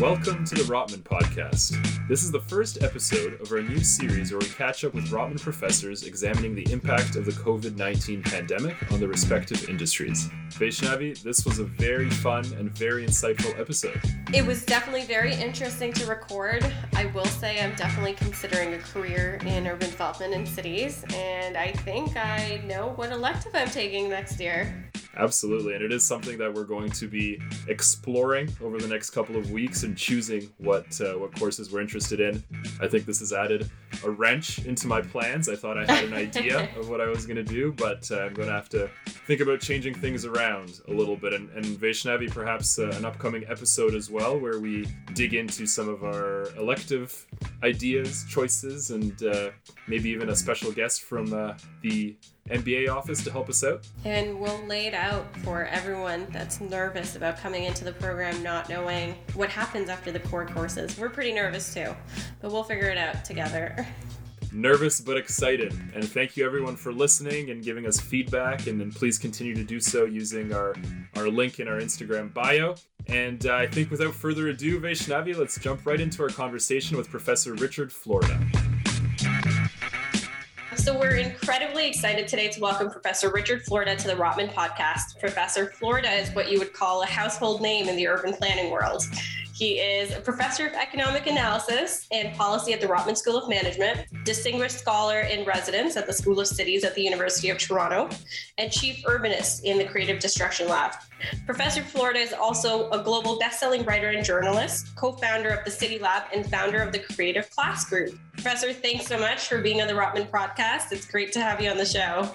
Welcome to the Rotman Podcast. This is the first episode of our new series where we catch up with Rotman professors examining the impact of the COVID 19 pandemic on the respective industries. Vaishnavi, this was a very fun and very insightful episode. It was definitely very interesting to record. I will say I'm definitely considering a career in urban development in cities, and I think I know what elective I'm taking next year. Absolutely, and it is something that we're going to be exploring over the next couple of weeks and choosing what uh, what courses we're interested in. I think this has added a wrench into my plans. I thought I had an idea of what I was going to do, but uh, I'm going to have to think about changing things around a little bit. And, and Vaishnavi, perhaps uh, an upcoming episode as well, where we dig into some of our elective ideas, choices, and uh, maybe even a special guest from uh, the MBA office to help us out. And we'll lay it out for everyone that's nervous about coming into the program, not knowing what happens after the core courses. We're pretty nervous too, but we'll figure it out together. Nervous but excited. And thank you everyone for listening and giving us feedback. And then please continue to do so using our, our link in our Instagram bio. And uh, I think without further ado, Vaishnavi, let's jump right into our conversation with Professor Richard Florida. So we're incredibly excited today to welcome Professor Richard Florida to the Rotman podcast. Professor Florida is what you would call a household name in the urban planning world. He is a professor of economic analysis and policy at the Rotman School of Management, distinguished scholar in residence at the School of Cities at the University of Toronto, and chief urbanist in the Creative Destruction Lab. Professor Florida is also a global best-selling writer and journalist, co-founder of the CityLab, and founder of the Creative Class Group. Professor, thanks so much for being on the Rotman podcast. It's great to have you on the show.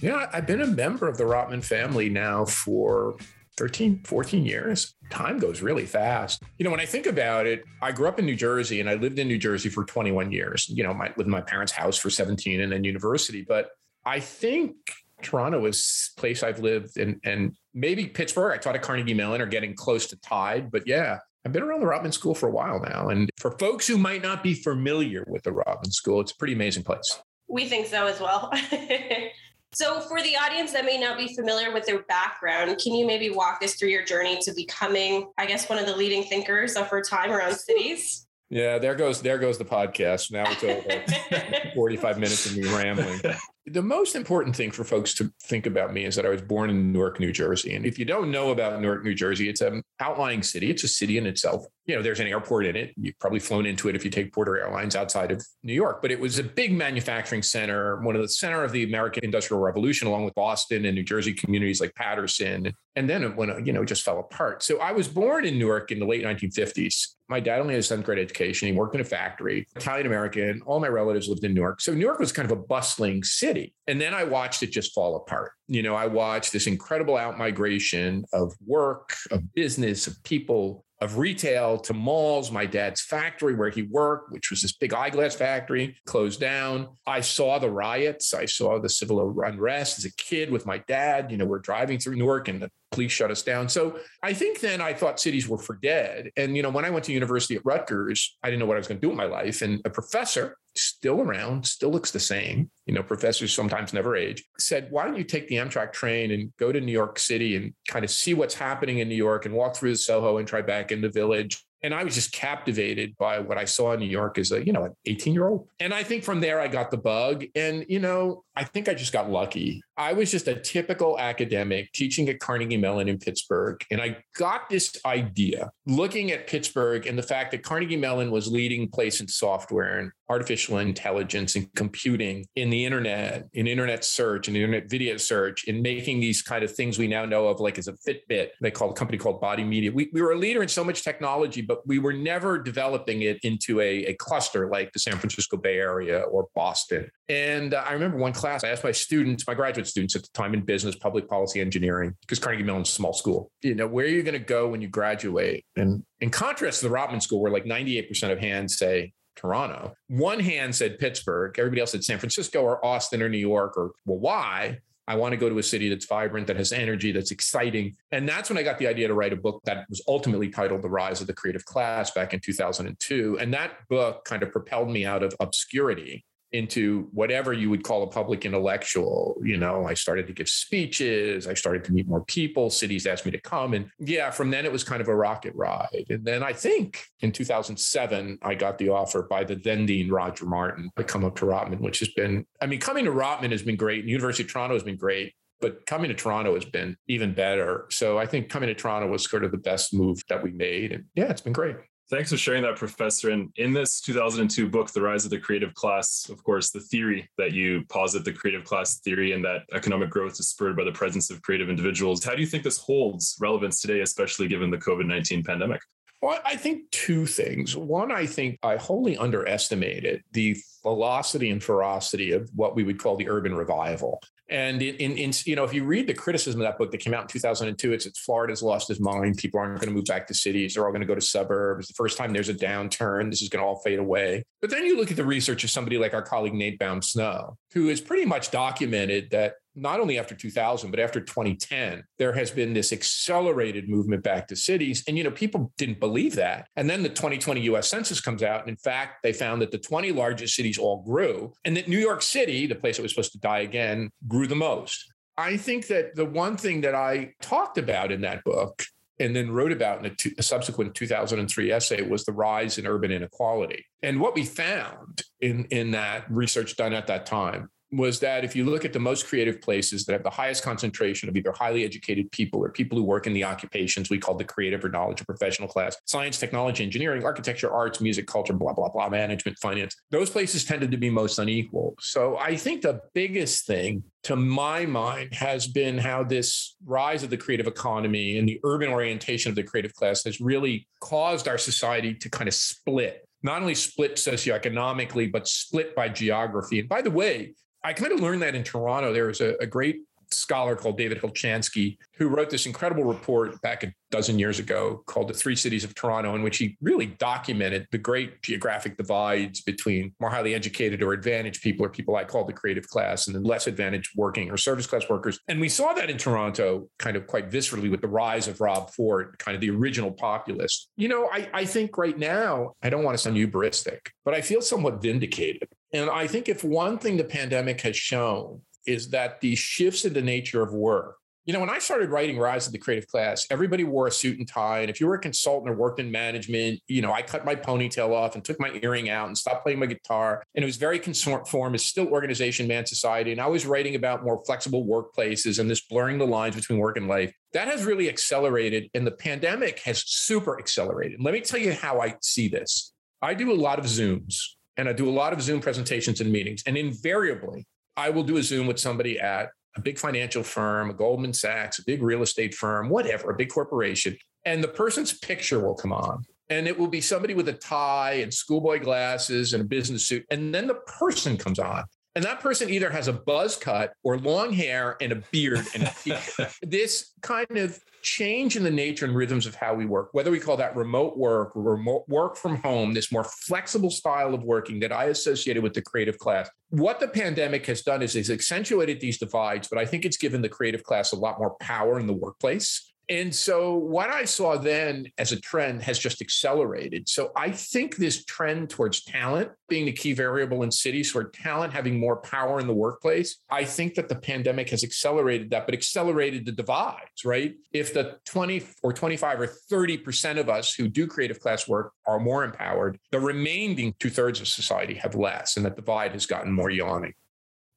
Yeah, I've been a member of the Rotman family now for 13, 14 years. Time goes really fast. You know, when I think about it, I grew up in New Jersey and I lived in New Jersey for 21 years. You know, lived in my parents' house for 17 and then university. But I think Toronto is place I've lived and and maybe Pittsburgh. I taught at Carnegie Mellon or getting close to tied. But yeah, I've been around the Rotman School for a while now. And for folks who might not be familiar with the Rotman School, it's a pretty amazing place. We think so as well. So, for the audience that may not be familiar with their background, can you maybe walk us through your journey to becoming, I guess, one of the leading thinkers of our time around cities? Yeah, there goes there goes the podcast. Now it's over. 45 minutes of me rambling. The most important thing for folks to think about me is that I was born in Newark, New Jersey. And if you don't know about Newark, New Jersey, it's an outlying city. It's a city in itself. You know, there's an airport in it. You've probably flown into it if you take Porter Airlines outside of New York. But it was a big manufacturing center, one of the center of the American Industrial Revolution, along with Boston and New Jersey communities like Paterson. And then it went, you know, just fell apart. So I was born in Newark in the late 1950s. My dad only had a seventh grade education. He worked in a factory, Italian American. All my relatives lived in Newark. So Newark was kind of a bustling city. And then I watched it just fall apart. You know, I watched this incredible outmigration of work, of business, of people, of retail to malls. My dad's factory where he worked, which was this big eyeglass factory, closed down. I saw the riots. I saw the civil unrest as a kid with my dad. You know, we're driving through Newark and the police shut us down. So I think then I thought cities were for dead. And, you know, when I went to university at Rutgers, I didn't know what I was going to do with my life. And a professor, still around, still looks the same, you know, professors sometimes never age, said, why don't you take the Amtrak train and go to New York City and kind of see what's happening in New York and walk through the Soho and Tribeca the village and I was just captivated by what I saw in New York as a, you know, an 18 year old. And I think from there I got the bug. And, you know, I think I just got lucky. I was just a typical academic teaching at Carnegie Mellon in Pittsburgh. And I got this idea looking at Pittsburgh and the fact that Carnegie Mellon was leading place in software and artificial intelligence and computing in the internet, in internet search and internet video search, in making these kind of things we now know of, like as a Fitbit, they call a company called BodyMedia. We, we were a leader in so much technology, but we were never developing it into a, a cluster like the San Francisco Bay Area or Boston. And uh, I remember one class, I asked my students, my graduate students at the time in business, public policy engineering, because Carnegie Mellon's small school, you know, where are you going to go when you graduate? And in contrast to the Rotman School, where like 98% of hands say Toronto, one hand said Pittsburgh, everybody else said San Francisco or Austin or New York or, well, why? I want to go to a city that's vibrant, that has energy, that's exciting. And that's when I got the idea to write a book that was ultimately titled The Rise of the Creative Class back in 2002. And that book kind of propelled me out of obscurity into whatever you would call a public intellectual. You know, I started to give speeches, I started to meet more people, cities asked me to come. And yeah, from then it was kind of a rocket ride. And then I think in 2007, I got the offer by the then Dean Roger Martin to come up to Rotman, which has been, I mean, coming to Rotman has been great. University of Toronto has been great but coming to Toronto has been even better. So I think coming to Toronto was sort of the best move that we made. And yeah, it's been great. Thanks for sharing that, Professor. And in this 2002 book, The Rise of the Creative Class, of course, the theory that you posit, the creative class theory, and that economic growth is spurred by the presence of creative individuals. How do you think this holds relevance today, especially given the COVID 19 pandemic? Well, I think two things. One, I think I wholly underestimated the velocity and ferocity of what we would call the urban revival. And in, in, in, you know, if you read the criticism of that book that came out in 2002, it's, it's Florida's lost its mind. People aren't going to move back to cities. They're all going to go to suburbs. The first time there's a downturn, this is going to all fade away. But then you look at the research of somebody like our colleague Nate Baum-Snow, who has pretty much documented that not only after 2000 but after 2010 there has been this accelerated movement back to cities. And you know people didn't believe that. And then the 2020 US census comes out. And in fact they found that the 20 largest cities all grew and that New York City the place that was supposed to die again grew the most. I think that the one thing that I talked about in that book and then wrote about in a, two, a, subsequent 2003 essay was the rise in urban inequality. And what we found in, in that research done at that time was that if you look at the most creative places that have the highest concentration of either highly educated people or people who work in the occupations we call the creative or knowledge or professional class, science, technology, engineering, architecture, arts, music, culture, blah, blah, blah, management, finance, those places tended to be most unequal. So I think the biggest thing to my mind has been how this rise of the creative economy and the urban orientation of the creative class has really caused our society to kind of split not only split socioeconomically, but split by geography. And by the way, I kind of learned that in Toronto. There was a, a great scholar called David Hulchanski who wrote this incredible report back a dozen years ago called The Three Cities of Toronto, in which he really documented the great geographic divides between more highly educated or advantaged people, or people I call the creative class, and then less advantaged working or service class workers. And we saw that in Toronto kind of quite viscerally with the rise of Rob Ford, kind of the original populist. You know, I, I think right now, I don't want to sound hubristic, but I feel somewhat vindicated and I think if one thing the pandemic has shown is that the shifts in the nature of work, you know, when I started writing Rise of the Creative Class, everybody wore a suit and tie. And if you were a consultant or worked in management, you know, I cut my ponytail off and took my earring out and stopped playing my guitar. And it was very conformist, still organization, man, society. And I was writing about more flexible workplaces and this blurring the lines between work and life. That has really accelerated. And the pandemic has super accelerated. Let me tell you how I see this. I do a lot of Zooms and I do a lot of Zoom presentations and meetings. And invariably, I will do a Zoom with somebody at a big financial firm, a Goldman Sachs, a big real estate firm, whatever, a big corporation. And the person's picture will come on. And it will be somebody with a tie and schoolboy glasses and a business suit. And then the person comes on. And that person either has a buzz cut or long hair and a beard and a this kind of change in the nature and rhythms of how we work, whether we call that remote work or remote work from home, this more flexible style of working that I associated with the creative class. What the pandemic has done is it's accentuated these divides, but I think it's given the creative class a lot more power in the workplace. And so what I saw then as a trend has just accelerated. So I think this trend towards talent being the key variable in cities where talent having more power in the workplace, I think that the pandemic has accelerated that, but accelerated the divides, right? If the 20 or 25 or 30% of us who do creative class work are more empowered, the remaining two thirds of society have less, and that divide has gotten more yawning.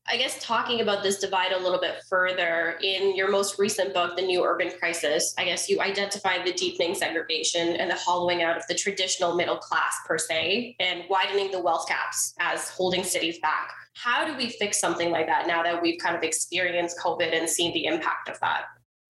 I guess talking about this divide a little bit further, in your most recent book, The New Urban Crisis, I guess you identify the deepening segregation and the hollowing out of the traditional middle class per se, and widening the wealth gaps as holding cities back. How do we fix something like that now that we've kind of experienced COVID and seen the impact of that?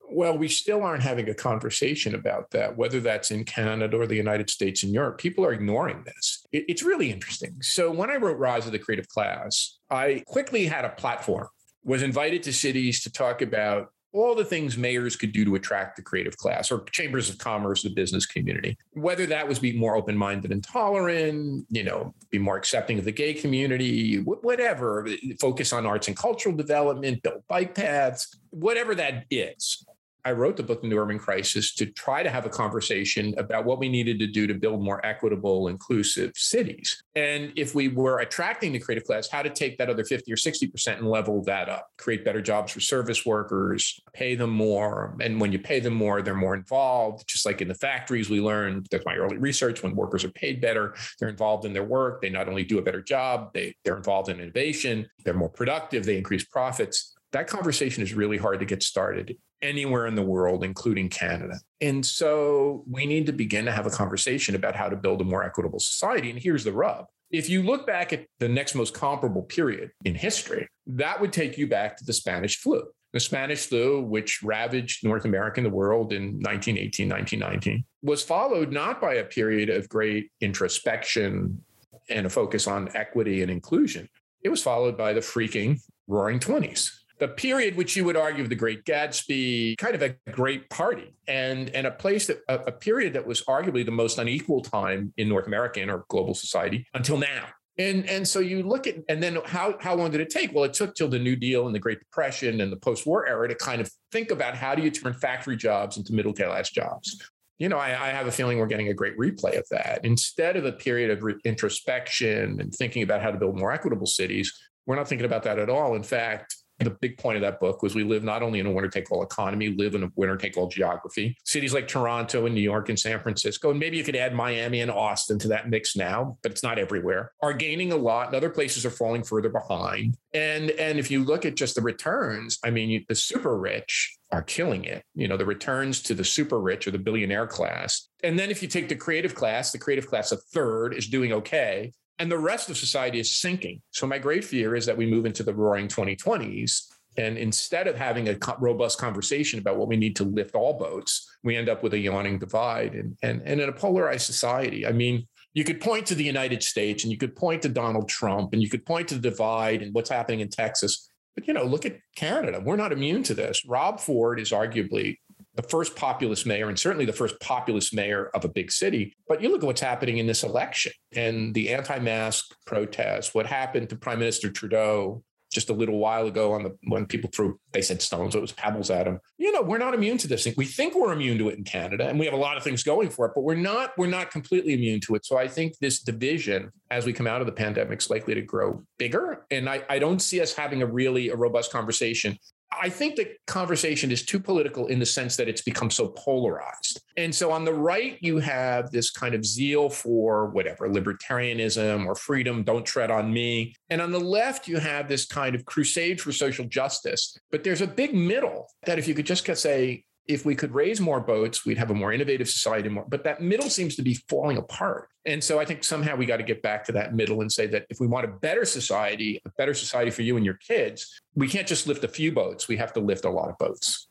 Well, we still aren't having a conversation about that, whether that's in Canada or the United States and Europe. People are ignoring this. It's really interesting. So, when I wrote Rise of the Creative Class, I quickly had a platform, was invited to cities to talk about all the things mayors could do to attract the creative class or chambers of commerce, the business community, whether that was be more open minded and tolerant, you know, be more accepting of the gay community, whatever, focus on arts and cultural development, build bike paths, whatever that is. I wrote the book, The New Urban Crisis, to try to have a conversation about what we needed to do to build more equitable, inclusive cities. And if we were attracting the creative class, how to take that other 50 or 60% and level that up, create better jobs for service workers, pay them more. And when you pay them more, they're more involved. Just like in the factories, we learned that's my early research when workers are paid better, they're involved in their work. They not only do a better job, they, they're involved in innovation, they're more productive, they increase profits that conversation is really hard to get started anywhere in the world, including Canada. And so we need to begin to have a conversation about how to build a more equitable society. And here's the rub. If you look back at the next most comparable period in history, that would take you back to the Spanish flu. The Spanish flu, which ravaged North America and the world in 1918, 1919, was followed not by a period of great introspection and a focus on equity and inclusion. It was followed by the freaking roaring 20s the period which you would argue the great gatsby kind of a great party and and a place that a, a, period that was arguably the most unequal time in north american or global society until now and and so you look at and then how how long did it take well it took till the new deal and the great depression and the post-war era to kind of think about how do you turn factory jobs into middle class jobs you know, I, I, have a feeling we're getting a great replay of that. Instead of a period of re- introspection and thinking about how to build more equitable cities, we're not thinking about that at all. In fact, the big point of that book was we live not only in a winner take all economy, live in a winner take all geography. Cities like Toronto and New York and San Francisco, and maybe you could add Miami and Austin to that mix now, but it's not everywhere, are gaining a lot, and other places are falling further behind. And and if you look at just the returns, I mean, the super rich are killing it. You know, the returns to the super rich or the billionaire class. And then if you take the creative class, the creative class, a third is doing okay and the rest of society is sinking. So my great fear is that we move into the roaring 2020s and instead of having a robust conversation about what we need to lift all boats, we end up with a yawning divide. And, and, and in a polarized society, I mean, you could point to the United States and you could point to Donald Trump and you could point to the divide and what's happening in Texas. But, you know, look at Canada. We're not immune to this. Rob Ford is arguably the first populist mayor and certainly the first populist mayor of a big city. But you look at what's happening in this election and the anti mask protests, what happened to Prime Minister Trudeau just a little while ago on the when people threw they said stones it was pebbles at him. You know we're not immune to this thing. We think we're immune to it in canada and we have a lot of things going for it but we're not we're not completely immune to it. So i think this division as we come out of the pandemic is likely to grow bigger. And i, I don't see us having a really a robust conversation I think the conversation is too political in the sense that it's become so polarized. And so on the right, you have this kind of zeal for whatever, libertarianism or freedom, don't tread on me. And on the left, you have this kind of crusade for social justice. But there's a big middle that if you could just say, if we could raise more boats, we'd have a more innovative society. More, but that middle seems to be falling apart. And so I think somehow we got to get back to that middle and say that if we want a better society, a better society for you and your kids, we can't just lift a few boats. We have to lift a lot of boats.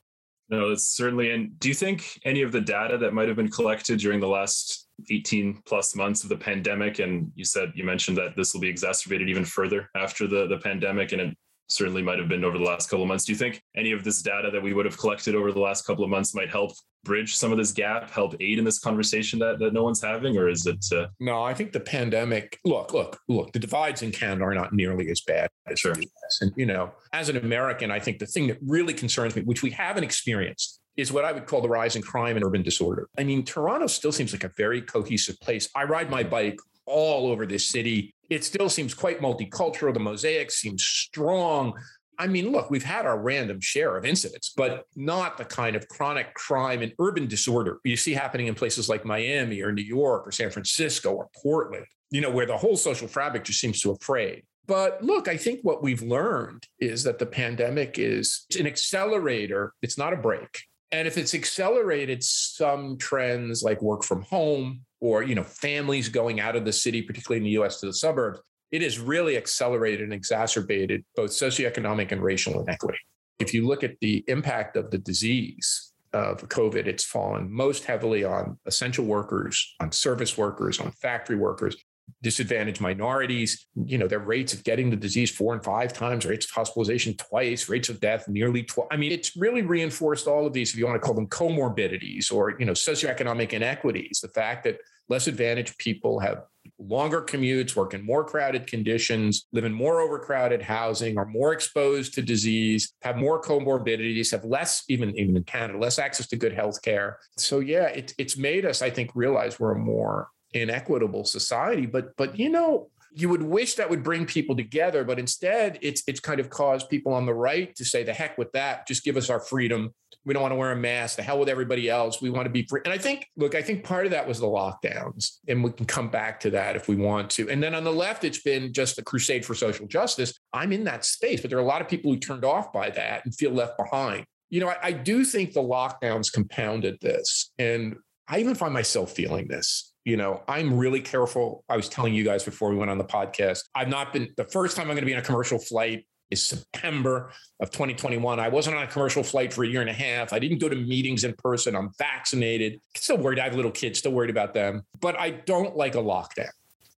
No, it's certainly. And do you think any of the data that might have been collected during the last 18 plus months of the pandemic, and you said you mentioned that this will be exacerbated even further after the, the pandemic, and it certainly might have been over the last couple of months. Do you think any of this data that we would have collected over the last couple of months might help bridge some of this gap, help aid in this conversation that, that no one's having, or is it? Uh... No, I think the pandemic. Look, look, look. The divides in Canada are not nearly as bad as sure. And you know, as an American, I think the thing that really concerns me, which we haven't experienced, is what I would call the rise in crime and urban disorder. I mean, Toronto still seems like a very cohesive place. I ride my bike all over this city. It still seems quite multicultural. The mosaic seems strong. I mean, look, we've had our random share of incidents, but not the kind of chronic crime and urban disorder you see happening in places like Miami or New York or San Francisco or Portland, you know, where the whole social fabric just seems to have frayed. But look, I think what we've learned is that the pandemic is an accelerator, it's not a break. And if it's accelerated some trends like work from home, or you know families going out of the city particularly in the us to the suburbs it has really accelerated and exacerbated both socioeconomic and racial inequity. If you look at the impact of the disease of covid it's fallen most heavily on essential workers on service workers on factory workers disadvantaged minorities. You know their rates of getting the disease four and five times rates of hospitalization twice rates of death nearly twice i mean it's really reinforced all of these if you want to call them comorbidities or you know socioeconomic inequities. The fact that less advantaged people have longer commutes, work in more crowded conditions, live in more overcrowded housing, are more exposed to disease, have more comorbidities, have less, even, even in Canada, less access to good health care. So yeah, it, it's made us, I think, realize we're a more inequitable society. But but you know, you would wish that would bring people together, but instead it's it's kind of caused people on the right to say, the heck with that, just give us our freedom. We don't want to wear a mask. The hell with everybody else. We want to be free. And I think, look, I think part of that was the lockdowns, and we can come back to that if we want to. And then on the left, it's been just a crusade for social justice. I'm in that space, but there are a lot of people who turned off by that and feel left behind. You know, I, I do think the lockdowns compounded this, and I even find myself feeling this you know, I'm really careful. I was telling you guys before we went on the podcast, I've not been the first time I'm going to be on a commercial flight is September of 2021. I wasn't on a commercial flight for a year and a half. I didn't go to meetings in person. I'm vaccinated. Still worried. I have little kids, still worried about them. But I don't like a lockdown.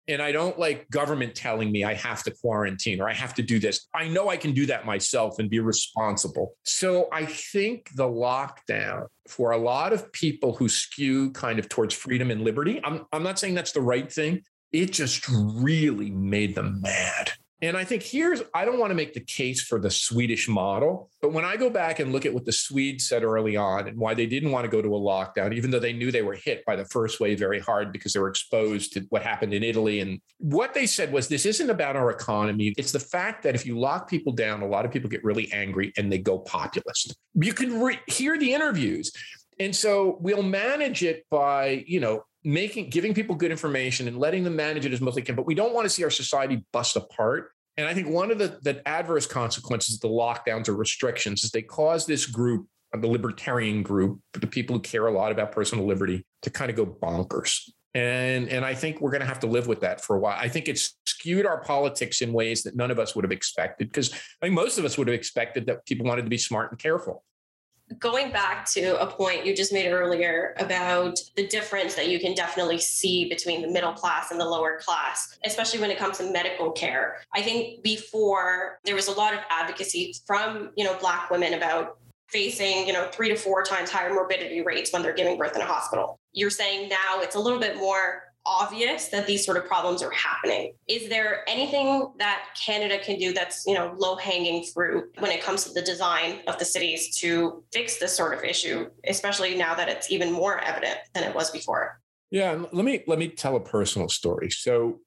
And I don't like government telling me I have to quarantine or I have to do this. I know I can do that myself and be responsible. So I think the lockdown for a lot of people who skew kind of towards freedom and liberty, I'm, I'm not saying that's the right thing. It just really made them mad. And I think here's, I don't want to make the case for the Swedish model, but when I go back and look at what the Swedes said early on and why they didn't want to go to a lockdown, even though they knew they were hit by the first wave very hard because they were exposed to what happened in Italy. And what they said was this isn't about our economy. It's the fact that if you lock people down, a lot of people get really angry and they go populist. You can re- hear the interviews. And so we'll manage it by, you know, making giving people good information and letting them manage it as much as they can. But we don't want to see our society bust apart. And I think one of the, the adverse consequences of the lockdowns or restrictions is they cause this group, uh, the libertarian group, the people who care a lot about personal liberty, to kind of go bonkers. And, and I think we're going to have to live with that for a while. I think it's skewed our politics in ways that none of us would have expected because I think most of us would have expected that people wanted to be smart and careful going back to a point you just made earlier about the difference that you can definitely see between the middle class and the lower class, especially when it comes to medical care. I think before there was a lot of advocacy from, you know, black women about facing, you know, 3 to 4 times higher morbidity rates when they're giving birth in a hospital. You're saying now it's a little bit more obvious that these sort of problems are happening. Is there anything that Canada can do that's, you know, low hanging fruit when it comes to the design of the cities to fix this sort of issue, especially now that it's even more evident than it was before? Yeah, let me let me tell a personal story. So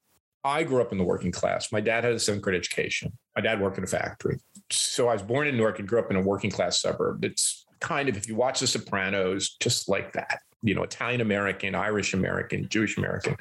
I grew up in the working class. My dad had a seventh grade education. My dad worked in a factory. So I was born in Newark and grew up in a working class suburb. It's kind of, if you watch The Sopranos, just like that you know, Italian American, Irish American, Jewish American.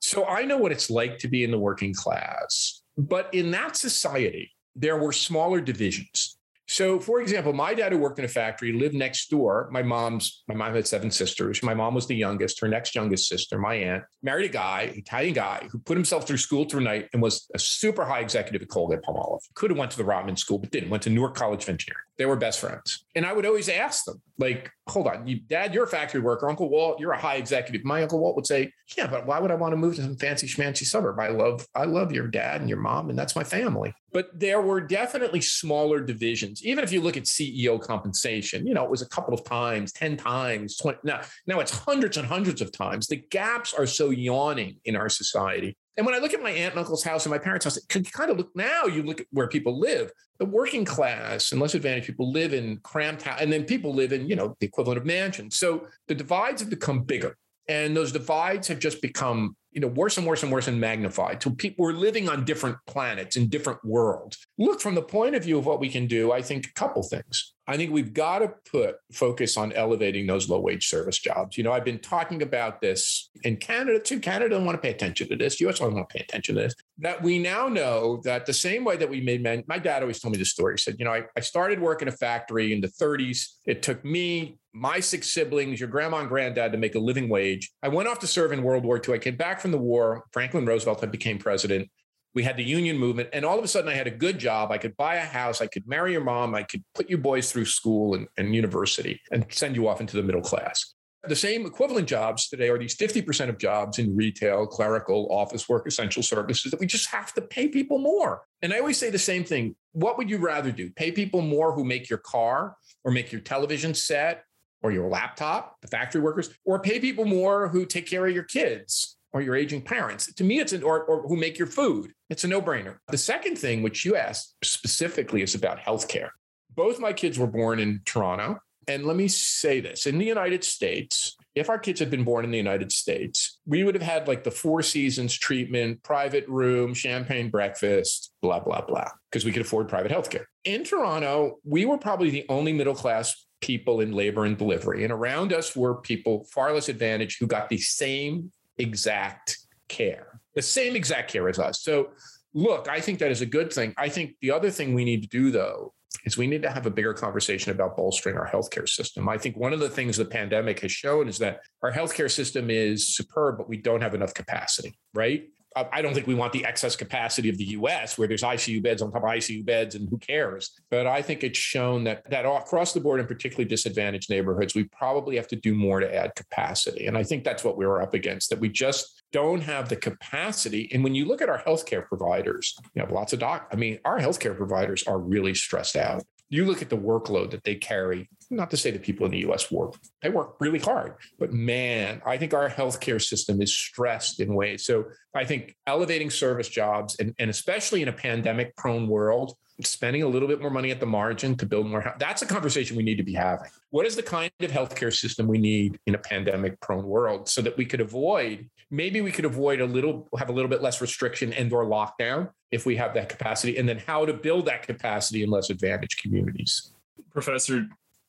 So I know what it's like to be in the working class. But in that society, there were smaller divisions. So, for example, my dad, who worked in a factory, lived next door. My mom's, my mom had seven sisters. My mom was the youngest. Her next youngest sister, my aunt, married a guy, Italian guy, who put himself through school through night and was a super high executive at Colgate-Palmolive. Could have went to the Rotman School, but didn't. Went to Newark College of Engineering. They were best friends. And I would always ask them, like, hold on, you, dad, you're a factory worker. Uncle Walt, you're a high executive. My Uncle Walt would say, yeah, but why would I want to move to some fancy schmancy suburb? I love, I love your dad and your mom, and that's my family. But there were definitely smaller divisions. Even if you look at CEO compensation, you know, it was a couple of times, 10 times, 20. Now, now it's hundreds and hundreds of times. The gaps are so yawning in our society. And when I look at my aunt and uncle's house and my parents' house, you kind of look now, you look at where people live. The working class and less advantaged people live in cramped house, and then people live in, you know, the equivalent of mansions. So the divides have become bigger. And those divides have just become you know, worse and worse and worse and magnified. So people we're living on different planets in different worlds. Look, from the point of view of what we can do, I think a couple things. I think we've got to put focus on elevating those low wage service jobs. You know, I've been talking about this in Canada too. Canada doesn't want to pay attention to this. US doesn't want to pay attention to this. That we now know that the same way that we made men, my dad always told me this story. He said, you know, I, I started work in a factory in the 30s. It took me my six siblings, your grandma and granddad to make a living wage. I went off to serve in World War II. I came back from the war. Franklin Roosevelt had became president. We had the union movement, and all of a sudden, I had a good job. I could buy a house. I could marry your mom. I could put you boys through school and, and university and send you off into the middle class. The same equivalent jobs today are these 50% of jobs in retail, clerical, office work, essential services that we just have to pay people more. And I always say the same thing. What would you rather do? Pay people more who make your car or make your television set or your laptop, the factory workers, or pay people more who take care of your kids or your aging parents. To me, it's an or, or who make your food. It's a no-brainer. The second thing, which you asked specifically, is about healthcare. Both my kids were born in Toronto. And let me say this in the United States, if our kids had been born in the United States, we would have had like the four seasons treatment, private room, champagne breakfast, blah, blah, blah, because we could afford private healthcare. In Toronto, we were probably the only middle class people in labor and delivery. And around us were people far less advantaged who got the same exact care, the same exact care as us. So, look, I think that is a good thing. I think the other thing we need to do, though, is we need to have a bigger conversation about bolstering our healthcare system. I think one of the things the pandemic has shown is that our healthcare system is superb, but we don't have enough capacity, right? I don't think we want the excess capacity of the US where there's ICU beds on top of ICU beds and who cares. But I think it's shown that that across the board in particularly disadvantaged neighborhoods, we probably have to do more to add capacity. And I think that's what we were up against, that we just don't have the capacity. And when you look at our healthcare providers, you have lots of doc. I mean, our healthcare providers are really stressed out you look at the workload that they carry, not to say that people in the US work, they work really hard, but man, I think our healthcare system is stressed in ways. So I think elevating service jobs, and, and especially in a pandemic prone world, spending a little bit more money at the margin to build more. That's a conversation we need to be having. What is the kind of healthcare system we need in a pandemic prone world so that we could avoid, maybe we could avoid a little, have a little bit less restriction and or lockdown if we have that capacity, and then how to build that capacity in less advantaged communities. Professor,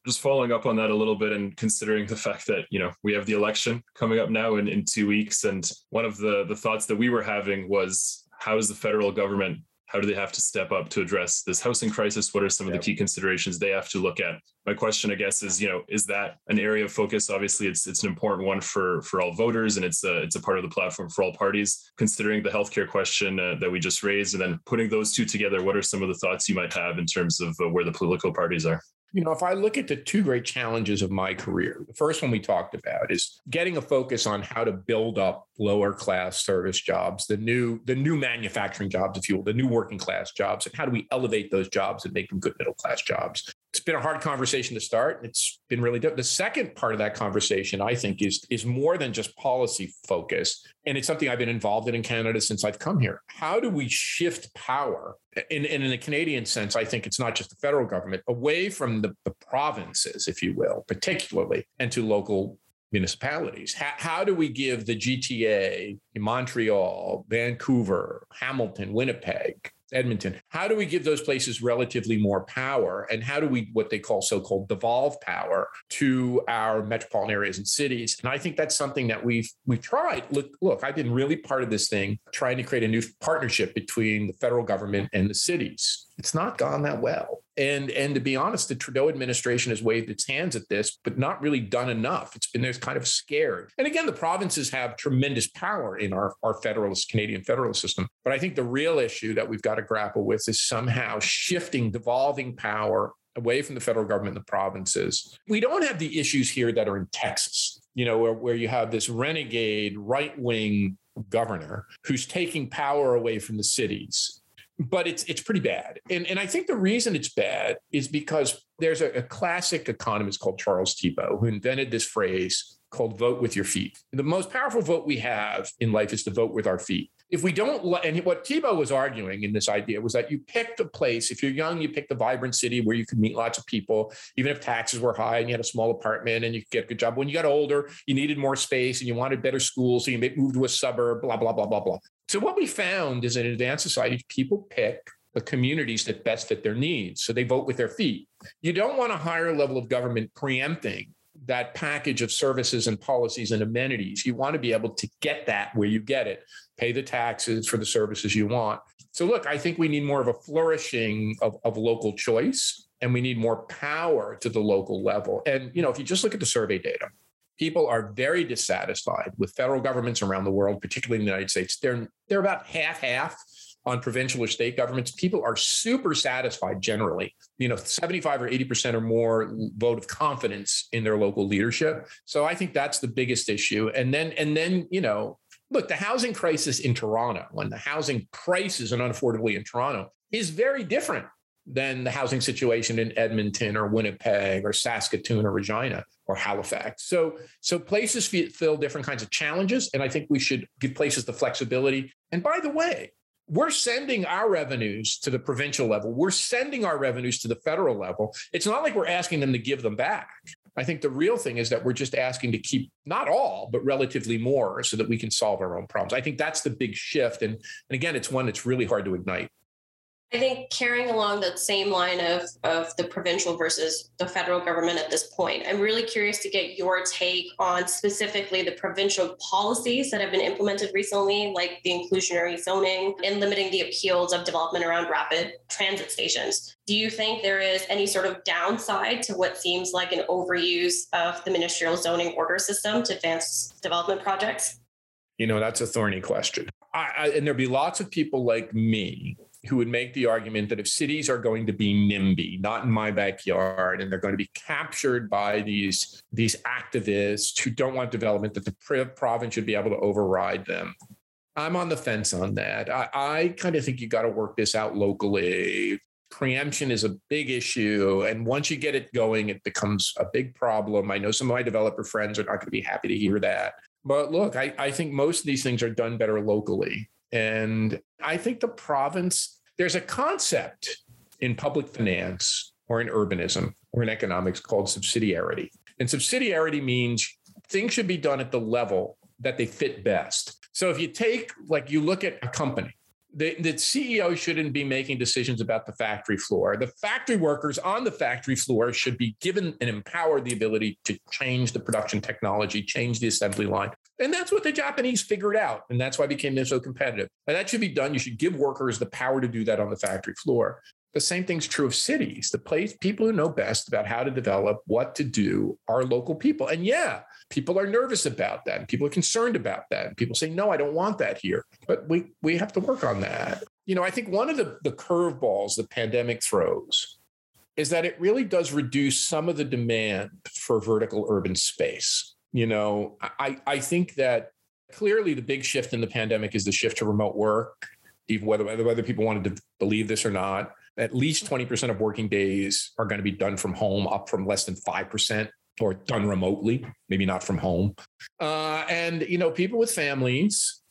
just following up on that a little bit and considering the fact that you know we have the election coming up now in, in two weeks and one of the the thoughts that we were having was how is the federal government how do they have to step up to address this housing crisis? What are some of the key considerations they have to look at? My question, I guess, is you know, is that an area of focus? Obviously, it's it's an important one for for all voters, and it's a it's a part of the platform for all parties. Considering the healthcare question uh, that we just raised, and then putting those two together, what are some of the thoughts you might have in terms of uh, where the political parties are? You know, if I look at the two great challenges of my career, the first one we talked about is getting a focus on how to build up lower class service jobs, the new the new manufacturing jobs, if you will, the new working class jobs, and how do we elevate those jobs and make them good middle class jobs? It's been a hard conversation to start. It's been really difficult. The second part of that conversation, I think, is is more than just policy focus, and it's something I've been involved in in Canada since I've come here. How do we shift power? And, in, in a Canadian sense, I think it's not just the federal government, away from the, the provinces, if you will, particularly, and to local municipalities. How, how, do we give the GTA, Montreal, Vancouver, Hamilton, Winnipeg, Edmonton, how do we give those places relatively more power? And how do we, what they call so called devolve power to our metropolitan areas and cities? And I think that's something that we've we've tried. Look, look, I've been really part of this thing, trying to create a new partnership between the federal government and the cities. It's not gone that well. And and to be honest, the Trudeau administration has waved its hands at this, but not really done enough. It's been there's kind of scared. And again, the provinces have tremendous power in our, our federalist Canadian federalist system. But I think the real issue that we've got to grapple with is somehow shifting, devolving power away from the federal government and the provinces. We don't have the issues here that are in Texas, you know, where, where you have this renegade right wing governor who's taking power away from the cities but it's it's pretty bad. And and I think the reason it's bad is because there's a, a classic economist called Charles Tiebout who invented this phrase called vote with your feet. The most powerful vote we have in life is to vote with our feet. If we don't, and what Thibault was arguing in this idea was that you picked a place. If you're young, you picked a vibrant city where you could meet lots of people, even if taxes were high and you had a small apartment and you could get a good job. When you got older, you needed more space and you wanted better schools, so you moved to a suburb. Blah blah blah blah blah. So what we found is in advanced society, people pick the communities that best fit their needs. So they vote with their feet. You don't want a higher level of government preempting that package of services and policies and amenities. You want to be able to get that where you get it, pay the taxes for the services you want. So, look, I think we need more of a flourishing of, of local choice and we need more power to the local level. And, you know, if you just look at the survey data, people are very dissatisfied with federal governments around the world, particularly in the United States. They're they're about half half on provincial or state governments. People are super satisfied generally. You know, 75 or 80% or more vote of confidence in their local leadership. So I think that's the biggest issue. And then and then, you know, look, the housing crisis in Toronto and the housing prices and unaffordably in Toronto is very different than the housing situation in Edmonton or Winnipeg or Saskatoon or Regina or Halifax. So, so places fill different kinds of challenges, and I think we should give places the flexibility. And by the way, we're sending our revenues to the provincial level. We're sending our revenues to the federal level. It's not like we're asking them to give them back. I think the real thing is that we're just asking to keep not all, but relatively more so that we can solve our own problems. I think that's the big shift. And, and again, it's one that's really hard to ignite. I think carrying along that same line of, of the provincial versus the federal government at this point, I'm really curious to get your take on specifically the provincial policies that have been implemented recently, like the inclusionary zoning and limiting the appeals of development around rapid transit stations. Do you think there is any sort of downside to what seems like an overuse of the ministerial zoning order system to advance development projects? You know, that's a thorny question. I, I, and there'd be lots of people like me who would make the argument that if cities are going to be NIMBY, not in my backyard, and they're going to be captured by these, these activists who don't want development, that the province should be able to override them. I'm on the fence on that. I, I kind of think you got to work this out locally. Preemption is a big issue. And once you get it going, it becomes a big problem. I know some of my developer friends are not going to be happy to hear that. But look, I, I think most of these things are done better locally. And I think the province, there's a concept in public finance or in urbanism or in economics called subsidiarity. And subsidiarity means things should be done at the level that they fit best. So if you take, like, you look at a company, the, the CEO shouldn't be making decisions about the factory floor. The factory workers on the factory floor should be given and empowered the ability to change the production technology, change the assembly line. And that's what the Japanese figured out. And that's why became so competitive. And that should be done. You should give workers the power to do that on the factory floor. The same thing's true of cities. The place people who know best about how to develop, what to do, are local people. And yeah, people are nervous about that. People are concerned about that. People say, no, I don't want that here. But we we have to work on that. You know, I think one of the, the curveballs the pandemic throws is that it really does reduce some of the demand for vertical urban space. You know, I, I think that clearly the big shift in the pandemic is the shift to remote work, even whether, whether people wanted to believe this or not. At least 20% of working days are going to be done from home, up from less than 5% or done remotely, maybe not from home. Uh, and, you know, people with families,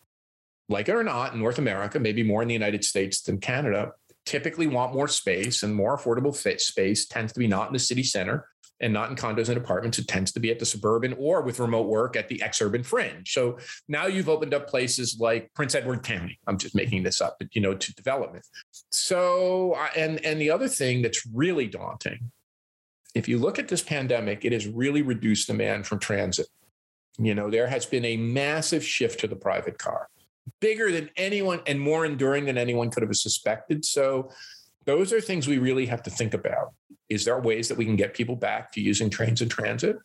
like it or not, in North America, maybe more in the United States than Canada, typically want more space and more affordable fit space tends to be not in the city center and not in condos and apartments. It tends to be at the suburban or with remote work at the ex-urban fringe. So now you've opened up places like Prince Edward County. I'm just making this up, but you know, to development. So and and the other thing that's really daunting if you look at this pandemic, it has really reduced demand from transit. You know, there has been a massive shift to the private car, bigger than anyone and more enduring than anyone could have suspected. So, those are things we really have to think about. Is there ways that we can get people back to using trains and transit?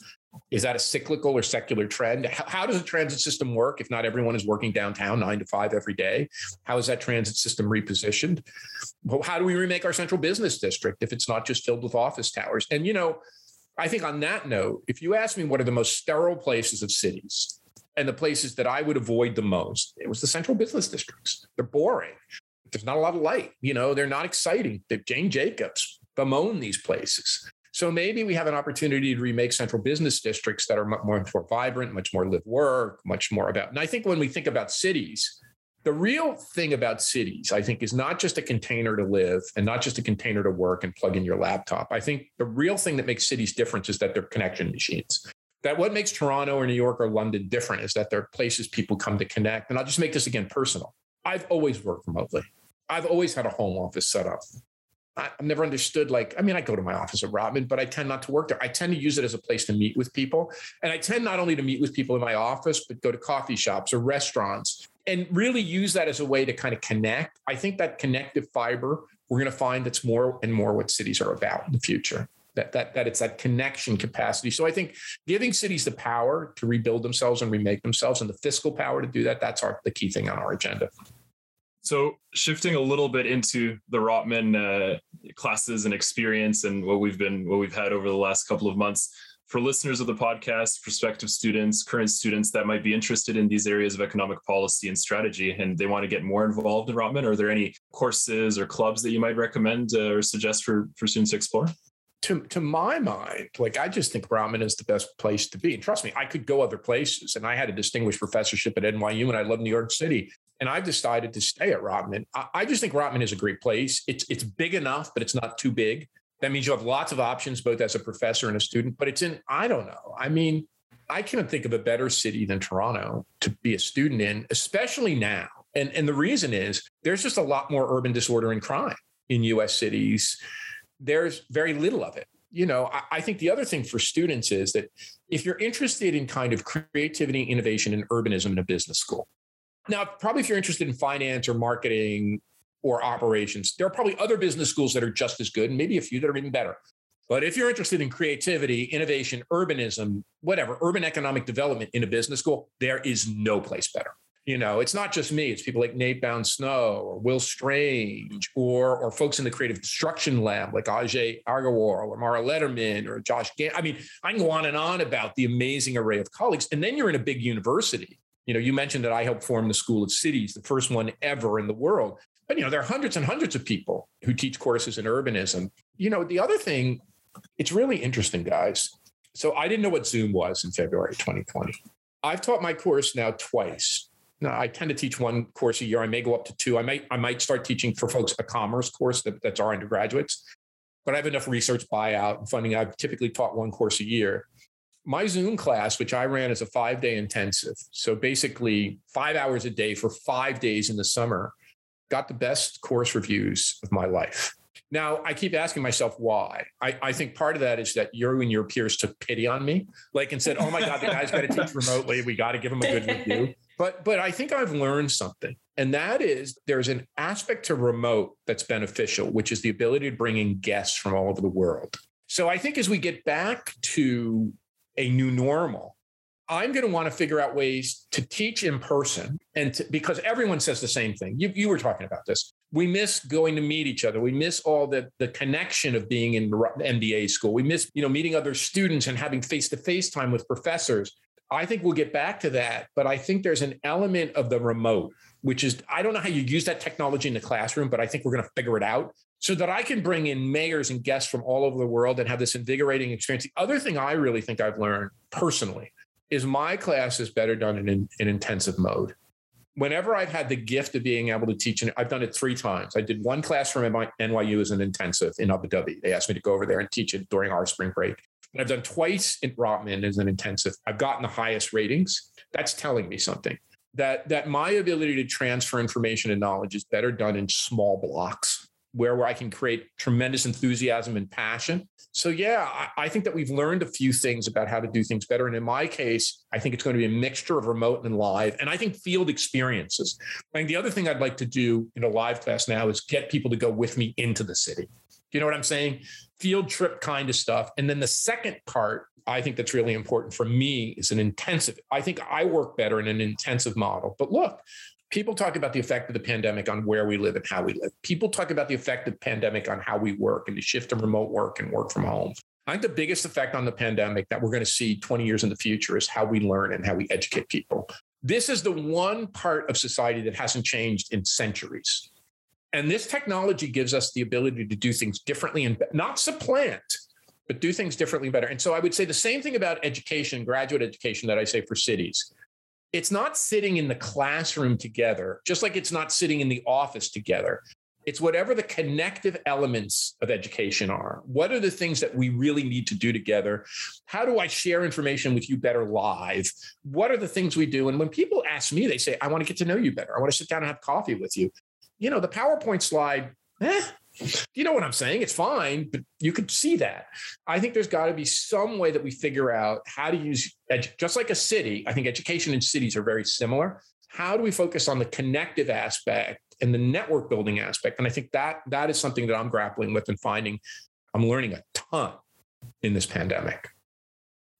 Is that a cyclical or secular trend? How, how, does a transit system work if not everyone is working downtown nine to five every day? How is that transit system repositioned? Well, how do we remake our central business district if it's not just filled with office towers? And, you know, I think on that note, if you ask me what are the most sterile places of cities and the places that I would avoid the most, it was the central business districts. They're boring. There's not a lot of light. You know, they're not exciting. They're Jane Jacobs bemoan these places. So maybe we have an opportunity to remake central business districts that are much more, more vibrant, much more live work, much more about. And I think when we think about cities, the real thing about cities, I think, is not just a container to live and not just a container to work and plug in your laptop. I think the real thing that makes cities different is that they're connection machines. That what makes Toronto or New York or London different is that they're places people come to connect. And I'll just make this again personal. I've always worked remotely. I've always had a home office set up. I've never understood like I mean I go to my office at Rotman, but I tend not to work there. I tend to use it as a place to meet with people, and I tend not only to meet with people in my office, but go to coffee shops or restaurants and really use that as a way to kind of connect. I think that connective fiber we're going to find that's more and more what cities are about in the future. That, that, that it's that connection capacity. So I think giving cities the power to rebuild themselves and remake themselves and the fiscal power to do that, that's our the key thing on our agenda. So shifting a little bit into the Rotman uh, classes and experience and what we've been what we've had over the last couple of months. for listeners of the podcast, prospective students, current students that might be interested in these areas of economic policy and strategy, and they want to get more involved in Rotman, are there any courses or clubs that you might recommend uh, or suggest for, for students to explore? To, to my mind, like I just think Rotman is the best place to be. And trust me, I could go other places. And I had a distinguished professorship at NYU and I love New York City. And I've decided to stay at Rotman. I, I just think Rotman is a great place. It's it's big enough, but it's not too big. That means you have lots of options, both as a professor and a student. But it's in, I don't know. I mean, I can't think of a better city than Toronto to be a student in, especially now. And, and the reason is there's just a lot more urban disorder and crime in US cities. There's very little of it. You know, I, I think the other thing for students is that if you're interested in kind of creativity, innovation, and urbanism in a business school, now, probably if you're interested in finance or marketing or operations. There are probably other business schools that are just as good, and maybe a few that are even better. But if you're interested in creativity, innovation, urbanism, whatever, urban economic development in a business school, there is no place better. You know, it's not just me, it's people like Nate Baum-Snow or Will Strange or or folks in the creative destruction lab like Ajay Agrawal or Mara Lederman or Josh Gans. I mean, I can go on and on about the amazing array of colleagues. And then you're in a big university. You know, you mentioned that I helped form the School of Cities, the first one ever in the world. But you know, there are hundreds and hundreds of people who teach courses in urbanism. You know, the other thing, it's really interesting, guys. So I didn't know what Zoom was in February 2020. I've taught my course now twice. Now I tend to teach one course a year. I may go up to two. I might I might start teaching for folks a commerce course that, that's our undergraduates. But I have enough research buyout and funding. I've typically taught one course a year. My Zoom class, which I ran as a five day intensive, so basically five hours a day for five days in the summer, got the best course reviews of my life. Now, I keep asking myself why. I, I, think part of that is that you and your peers took pity on me, like and said, "Oh my God, the guy's got to teach remotely. We got to give him a good review." But but I think I've learned something, and that is there's an aspect to remote that's beneficial, which is the ability to bring in guests from all over the world. So I think as we get back to a new normal, I'm going to want to figure out ways to teach in person, and to, because everyone says the same thing. You, you were talking about this. We miss going to meet each other. We miss all the the connection of being in MBA school. We miss you know meeting other students and having face to face time with professors. I think we'll get back to that, but I think there's an element of the remote, which is I don't know how you use that technology in the classroom, but I think we're going to figure it out so that I can bring in mayors and guests from all over the world and have this invigorating experience. The other thing I really think I've learned personally is my class is better done in, an in intensive mode. Whenever I've had the gift of being able to teach, and I've done it three times. I did one class from NYU as an intensive in Abu Dhabi. They asked me to go over there and teach it during our spring break. And I've done twice in Rotman as an intensive. I've gotten the highest ratings. That's telling me something that that my ability to transfer information and knowledge is better done in small blocks where, where I can create tremendous enthusiasm and passion. So, yeah, I, I, think that we've learned a few things about how to do things better. And in my case, I think it's going to be a mixture of remote and live. And I think field experiences. I think the other thing I'd like to do in a live class now is get people to go with me into the city. You know what I'm saying? Field trip kind of stuff. And then the second part, I think that's really important for me is an intensive. I think I work better in an intensive model. But look, people talk about the effect of the pandemic on where we live and how we live. People talk about the effect of the pandemic on how we work and the shift to remote work and work from home. I think the biggest effect on the pandemic that we're going to see 20 years in the future is how we learn and how we educate people. This is the one part of society that hasn't changed in centuries. And this technology gives us the ability to do things differently and not supplant, but do things differently better. And so I would say the same thing about education, graduate education, that I say for cities it's not sitting in the classroom together, just like it's not sitting in the office together. It's whatever the connective elements of education are. What are the things that we really need to do together? How do I share information with you better live? What are the things we do? And when people ask me, they say, I want to get to know you better. I want to sit down and have coffee with you. You know, the PowerPoint slide, eh, you know what I'm saying? It's fine, but you could see that. I think there's got to be some way that we figure out how to use, just like a city. I think education in cities are very similar. How do we focus on the connective aspect and the network building aspect? And I think that that is something that I'm grappling with and finding. I'm learning a ton in this pandemic.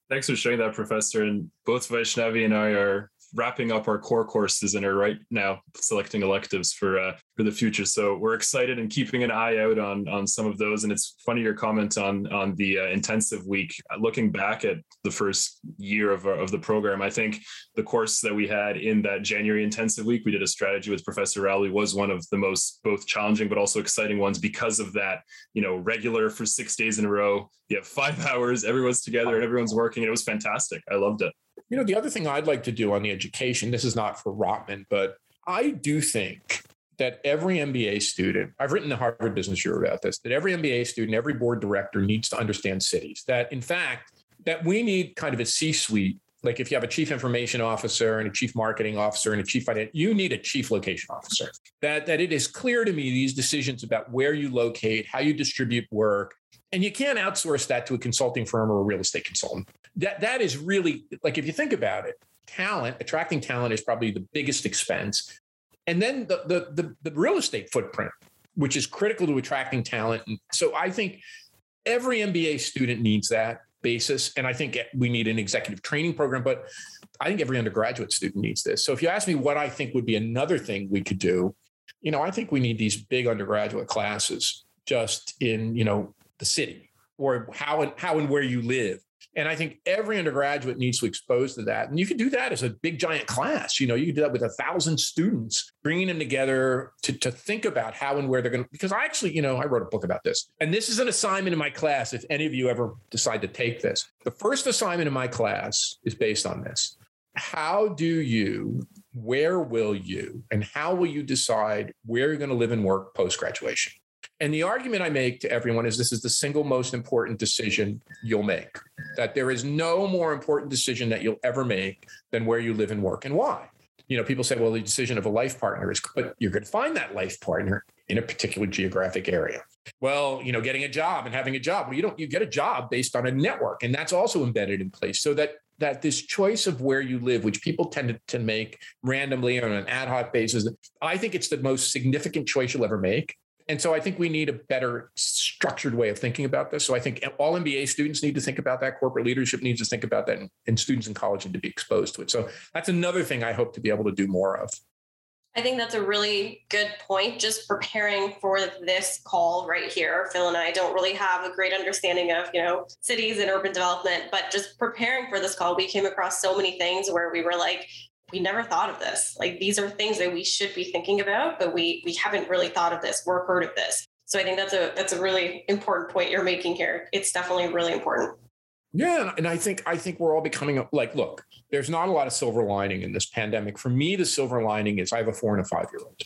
Thanks for sharing that, Professor. And both Vaishnavi and I are wrapping up our core courses and are right now selecting electives for uh, for the future. So we're excited and keeping an eye out on on some of those. And it's funny your comment on on the uh, intensive week. Looking back at the first year of of the program, I think the course that we had in that January intensive week, we did a strategy with Professor Rowley, was one of the most both challenging but also exciting ones because of that. You know, regular for six days in a row. You have five hours, everyone's together and everyone's working. And it was fantastic. I loved it. You know, the other thing I'd like to do on the education, this is not for Rotman, but I do think that every MBA student, I've written the Harvard Business Review about this, that every MBA student, every board director needs to understand cities. That in fact, that we need kind of a C-suite. Like if you have a chief information officer and a chief marketing officer and a chief finance, you need a chief location officer. That that it is clear to me these decisions about where you locate, how you distribute work, and you can't outsource that to a consulting firm or a real estate consultant. That that is really like if you think about it, talent, attracting talent is probably the biggest expense. And then the the the, the real estate footprint, which is critical to attracting talent. And so I think every MBA student needs that basis. And I think we need an executive training program, but I think every undergraduate student needs this. So if you ask me what I think would be another thing we could do, you know, I think we need these big undergraduate classes just in, you know, the city or how and how and where you live. And I think every undergraduate needs to expose to that. And you can do that as a big giant class. You know, you can do that with a thousand students, bringing them together to, to think about how and where they're going to. Because I actually, you know, I wrote a book about this. And this is an assignment in my class. If any of you ever decide to take this, the first assignment in my class is based on this. How do you, where will you, and how will you decide where you're going to live and work post graduation? And the argument I make to everyone is this is the single most important decision you'll make. That there is no more important decision that you'll ever make than where you live and work and why. You know, people say, well, the decision of a life partner is, but you're going to find that life partner in a particular geographic area. Well, you know, getting a job and having a job. Well, you don't you get a job based on a network, and that's also embedded in place. So that that this choice of where you live, which people tend to, to make randomly on an ad hoc basis, I think it's the most significant choice you'll ever make. And so I think we need a better structured way of thinking about this. So I think all MBA students need to think about that. Corporate leadership needs to think about that, and, and students in college need to be exposed to it. So that's another thing I hope to be able to do more of. I think that's a really good point. Just preparing for this call right here, Phil and I don't really have a great understanding of, you know, cities and urban development, but just preparing for this call, we came across so many things where we were like, we never thought of this. Like these are things that we should be thinking about, but we we haven't really thought of this or heard of this. So I think that's a that's a really important point you're making here. It's definitely really important. Yeah, and I think I think we're all becoming like, look, there's not a lot of silver lining in this pandemic. For me, the silver lining is I have a four and a five year old.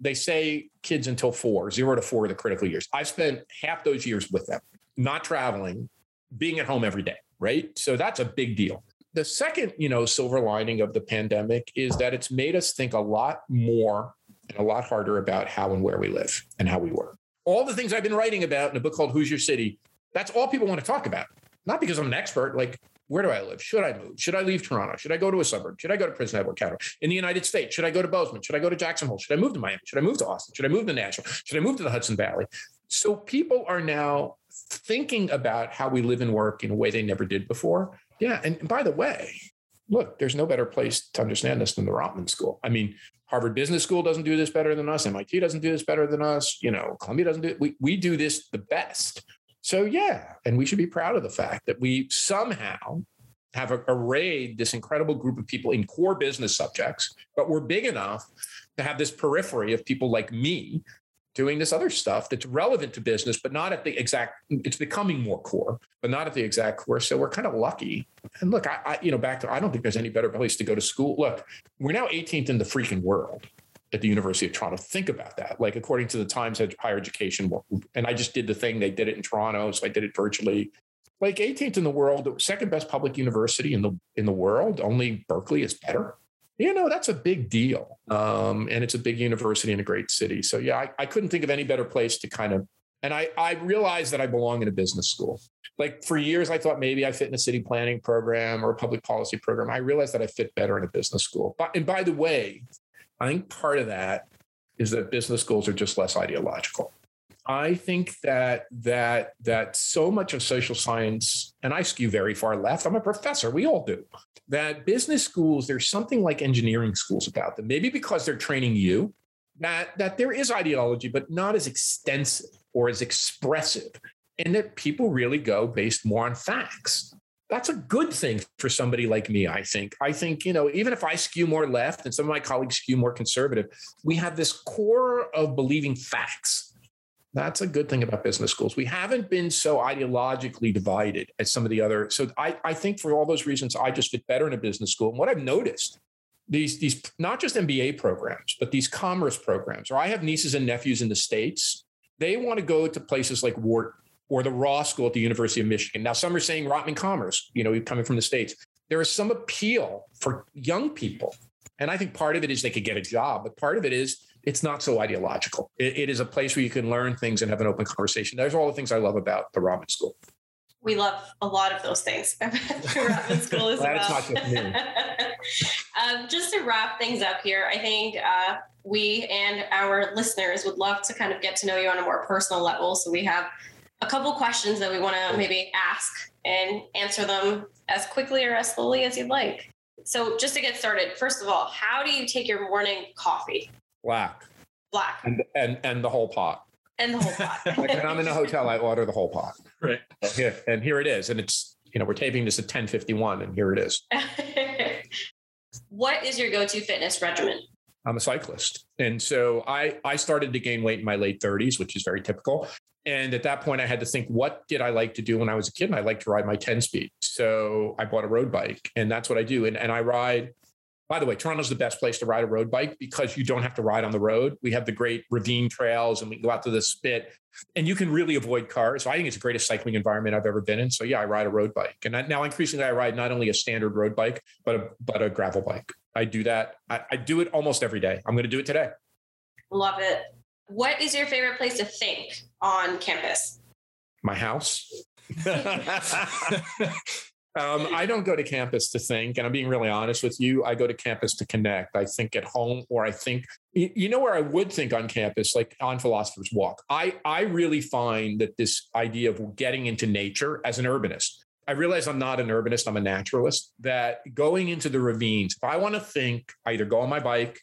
They say kids until four, zero to four, the critical years. I've spent half those years with them, not traveling, being at home every day, right? So that's a big deal the second, you know, silver lining of the pandemic is that it's made us think a lot more and a lot harder about how and where we live and how we work. All the things I've been writing about in a book called Who's Your City, that's all people want to talk about. Not because I'm an expert, like where do I live? Should I move? Should I leave Toronto? Should I go to a suburb? Should I go to Prince Edward County? In the United States, should I go to Bozeman? Should I go to Jackson Hole? Should I move to Miami? Should I move to Austin? Should I move to Nashville? Should I move to the Hudson Valley? So people are now thinking about how we live and work in a way they never did before. Yeah. And by the way, look, there's no better place to understand this than the Rotman School. I mean, Harvard Business School doesn't do this better than us. MIT doesn't do this better than us. You know, Columbia doesn't do it. We, we do this the best. So, yeah. And we should be proud of the fact that we somehow have arrayed this incredible group of people in core business subjects, but we're big enough to have this periphery of people like me doing this other stuff that's relevant to business, but not at the exact, it's becoming more core, but not at the exact core. So we're kind of lucky. And look, I, I, you know, back to, I don't think there's any better place to go to school. Look, we're now 18th in the freaking world at the University of Toronto. Think about that. Like according to the Times Higher Education, and I just did the thing. They did it in Toronto, so I did it virtually. Like 18th in the world, second best public university in the in the world. Only Berkeley is better you know that's a big deal um, and it's a big university in a great city so yeah I, I couldn't think of any better place to kind of and I, I realized that I belong in a business school. Like for years, I thought maybe I fit in a city planning program or a public policy program. I realized that I fit better in a business school. But, and by the way, I think part of that is that business schools are just less ideological. I think that that that so much of social science, and I skew very far left. I'm a professor. We all do. That business schools, there's something like engineering schools about them. Maybe because they're training you, that that there is ideology, but not as extensive or as expressive, and that people really go based more on facts that's a good thing for somebody like me, I think. I think, you know, even if I skew more left and some of my colleagues skew more conservative, we have this core of believing facts. That's a good thing about business schools. We haven't been so ideologically divided as some of the other. So I, I think for all those reasons, I just fit better in a business school. And what I've noticed, these, these not just MBA programs, but these commerce programs, or I have nieces and nephews in the States, they want to go to places like Wharton or the Ross School at the University of Michigan. Now, some are saying Rotman Commerce, you know, coming from the States. There is some appeal for young people. And I think part of it is they could get a job, but part of it is it's not so ideological. it, it is a place where you can learn things and have an open conversation. Those are all the things I love about the Rotman School. We love a lot of those things about the School as well. not just me. um, just to wrap things up here, I think uh, we and our listeners would love to kind of get to know you on a more personal level. So we have a couple questions that we want to maybe ask and answer them as quickly or as slowly as you'd like. So, just to get started, first of all, how do you take your morning coffee? Black. Black. And and and the whole pot. And the whole pot. like when I'm in a hotel, I order the whole pot. Right. Here, and here it is. And it's, you know, we're taping this at 1051 and here it is. what is your go-to fitness regimen? I'm a cyclist. And so I I started to gain weight in my late 30s, which is very typical. And at that point, I had to think, what did I like to do when I was a kid? And I liked to ride my 10 speed. So I bought a road bike, and that's what I do. And, and I ride. By the way, Toronto's the best place to ride a road bike because you don't have to ride on the road. We have the great ravine trails and we go out to the spit and you can really avoid cars. So I think it's the greatest cycling environment I've ever been in. So yeah, I ride a road bike. And I, now increasingly I ride not only a standard road bike, but a, but a gravel bike. I do that. I, I do it almost every day. I'm going to do it today. Love it. What is your favorite place to think on campus? My house. Um, I don't go to campus to think, and I'm being really honest with you. I go to campus to connect. I think at home, or I think, you know, where I would think on campus, like on Philosopher's Walk. I I really find that this idea of getting into nature as an urbanist. I realize I'm not an urbanist. I'm a naturalist. That going into the ravines, if I want to think, I either go on my bike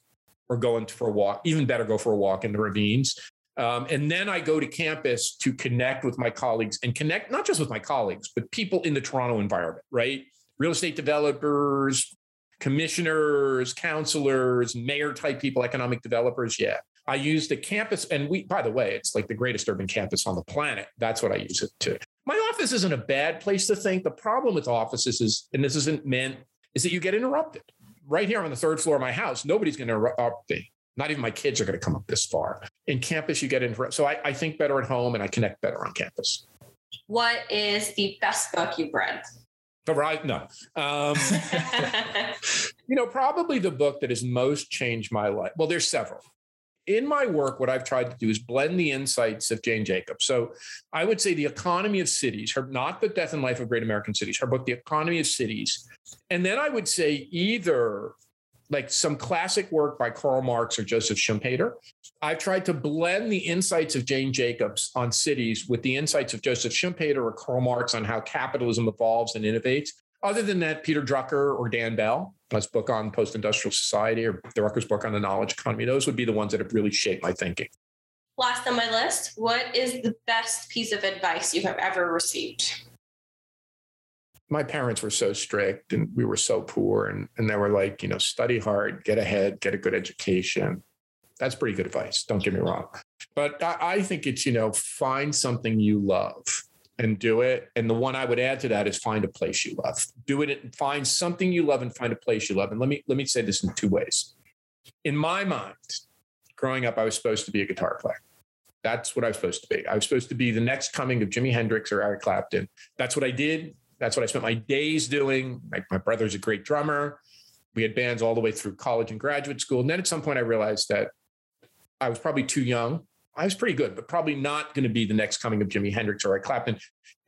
or go going for a walk. Even better, go for a walk in the ravines. Um, and then I go to campus to connect with my colleagues and connect not just with my colleagues, but people in the Toronto environment, right? Real estate developers, commissioners, counselors, mayor type people, economic developers. Yeah. I use the campus, and we, by the way, it's like the greatest urban campus on the planet. That's what I use it to. My office isn't a bad place to think. The problem with offices is, and this isn't meant, is that you get interrupted right here on the third floor of my house, nobody's going to interrupt me. Not even my kids are going to come up this far. In campus, you get in. So I, I think better at home and I connect better on campus. What is the best book you've read? The right, no. Um, you know, probably the book that has most changed my life. Well, there's several in my work, what I've tried to do is blend the insights of Jane Jacobs. So I would say The Economy of Cities, her not The Death and Life of Great American Cities, her book, The Economy of Cities. And then I would say either like some classic work by Karl Marx or Joseph Schumpeter. I've tried to blend the insights of Jane Jacobs on cities with the insights of Joseph Schumpeter or Karl Marx on how capitalism evolves and innovates. Other than that, Peter Drucker or Dan Bell, his book on post-industrial society or Drucker's book on the knowledge economy, those would be the ones that have really shaped my thinking. Last on my list, what is the best piece of advice you have ever received? My parents were so strict and we were so poor and, and they were like, you know, study hard, get ahead, get a good education. That's pretty good advice. Don't get me wrong. But I, I think it's, you know, find something you love and do it. And the one I would add to that is find a place you love. Do it and find something you love and find a place you love. And let me let me say this in two ways. In my mind, growing up, I was supposed to be a guitar player. That's what I was supposed to be. I was supposed to be the next coming of Jimi Hendrix or Eric Clapton. That's what I did. That's what I spent my days doing. My, my brother's a great drummer. We had bands all the way through college and graduate school. And then at some point, I realized that I was probably too young I was pretty good, but probably not going to be the next coming of Jimi Hendrix or Eric Clapton.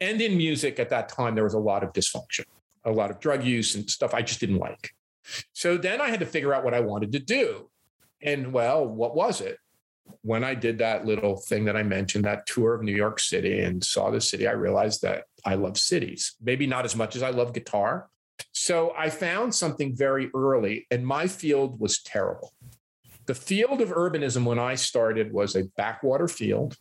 And in music at that time, there was a lot of dysfunction, a lot of drug use and stuff I just didn't like. So then I had to figure out what I wanted to do. And well, what was it? when I did that little thing that I mentioned, that tour of New York City and saw the city, I realized that I love cities. Maybe not as much as I love guitar. So I found something very early, and my field was terrible. The field of urbanism when I started was a backwater field.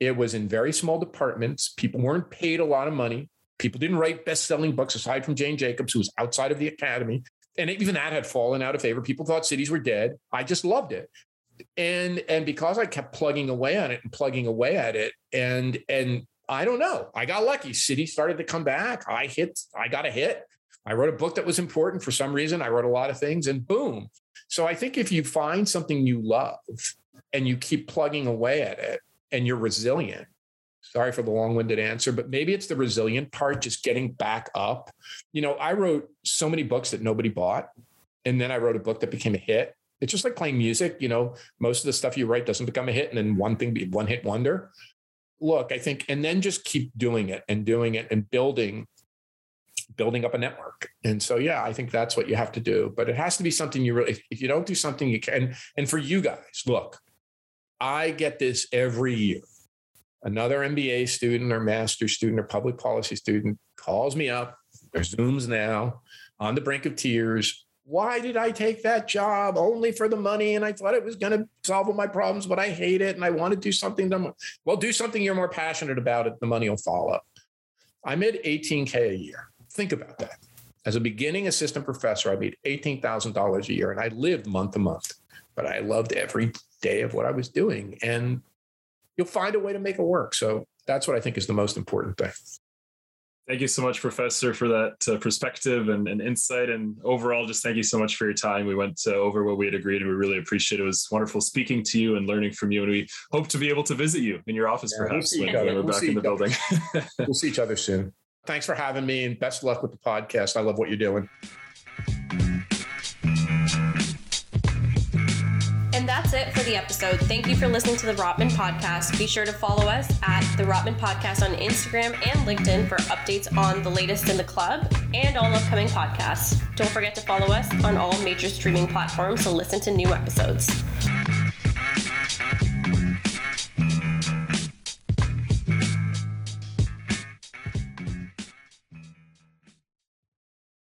It was in very small departments. People weren't paid a lot of money. People didn't write best selling books aside from Jane Jacobs, who was outside of the academy. And even that had fallen out of favor. People thought cities were dead. I just loved it. And and because I kept plugging away on it and plugging away at it, and and I don't know, I got lucky. City started to come back. I hit, I got a hit. I wrote a book that was important for some reason. I wrote a lot of things and boom. So I think if you find something you love and you keep plugging away at it and you're resilient, sorry for the long-winded answer, but maybe it's the resilient part, just getting back up. You know, I wrote so many books that nobody bought. And then I wrote a book that became a hit. It's just like playing music. You know, most of the stuff you write doesn't become a hit and then one thing be one hit wonder. Look, I think, and then just keep doing it and doing it and building building up a network. And so, yeah, I think that's what you have to do. But it has to be something you really, if you don't do something, you can. And for you guys, look, I get this every year. Another MBA student or master's student or public policy student calls me up. There's Zooms now on the brink of tears. Why did I take that job only for the money? And I thought it was going to solve all my problems, but I hate it. And I want to do something. To, well, do something you're more passionate about it. The money will follow. I made 18K a year. Think about that. As a beginning assistant professor, I made $18,000 a year and I lived month to month, but I loved every day of what I was doing. And you'll find a way to make it work. So that's what I think is the most important thing. Thank you so much, Professor, for that uh, perspective and, and, insight. And overall, just thank you so much for your time. We went uh, over what we had agreed, and we really appreciate it. It was wonderful speaking to you and learning from you. And we hope to be able to visit you in your office, yeah, perhaps, we'll when, when, we're we'll back in the building. we'll see each other soon. Thanks for having me and best luck with the podcast. I love what you're doing. That's it for the episode. Thank you for listening to the Rotman Podcast. Be sure to follow us at the Rotman Podcast on Instagram and LinkedIn for updates on the latest in the club and all upcoming podcasts. Don't forget to follow us on all major streaming platforms to listen to new episodes.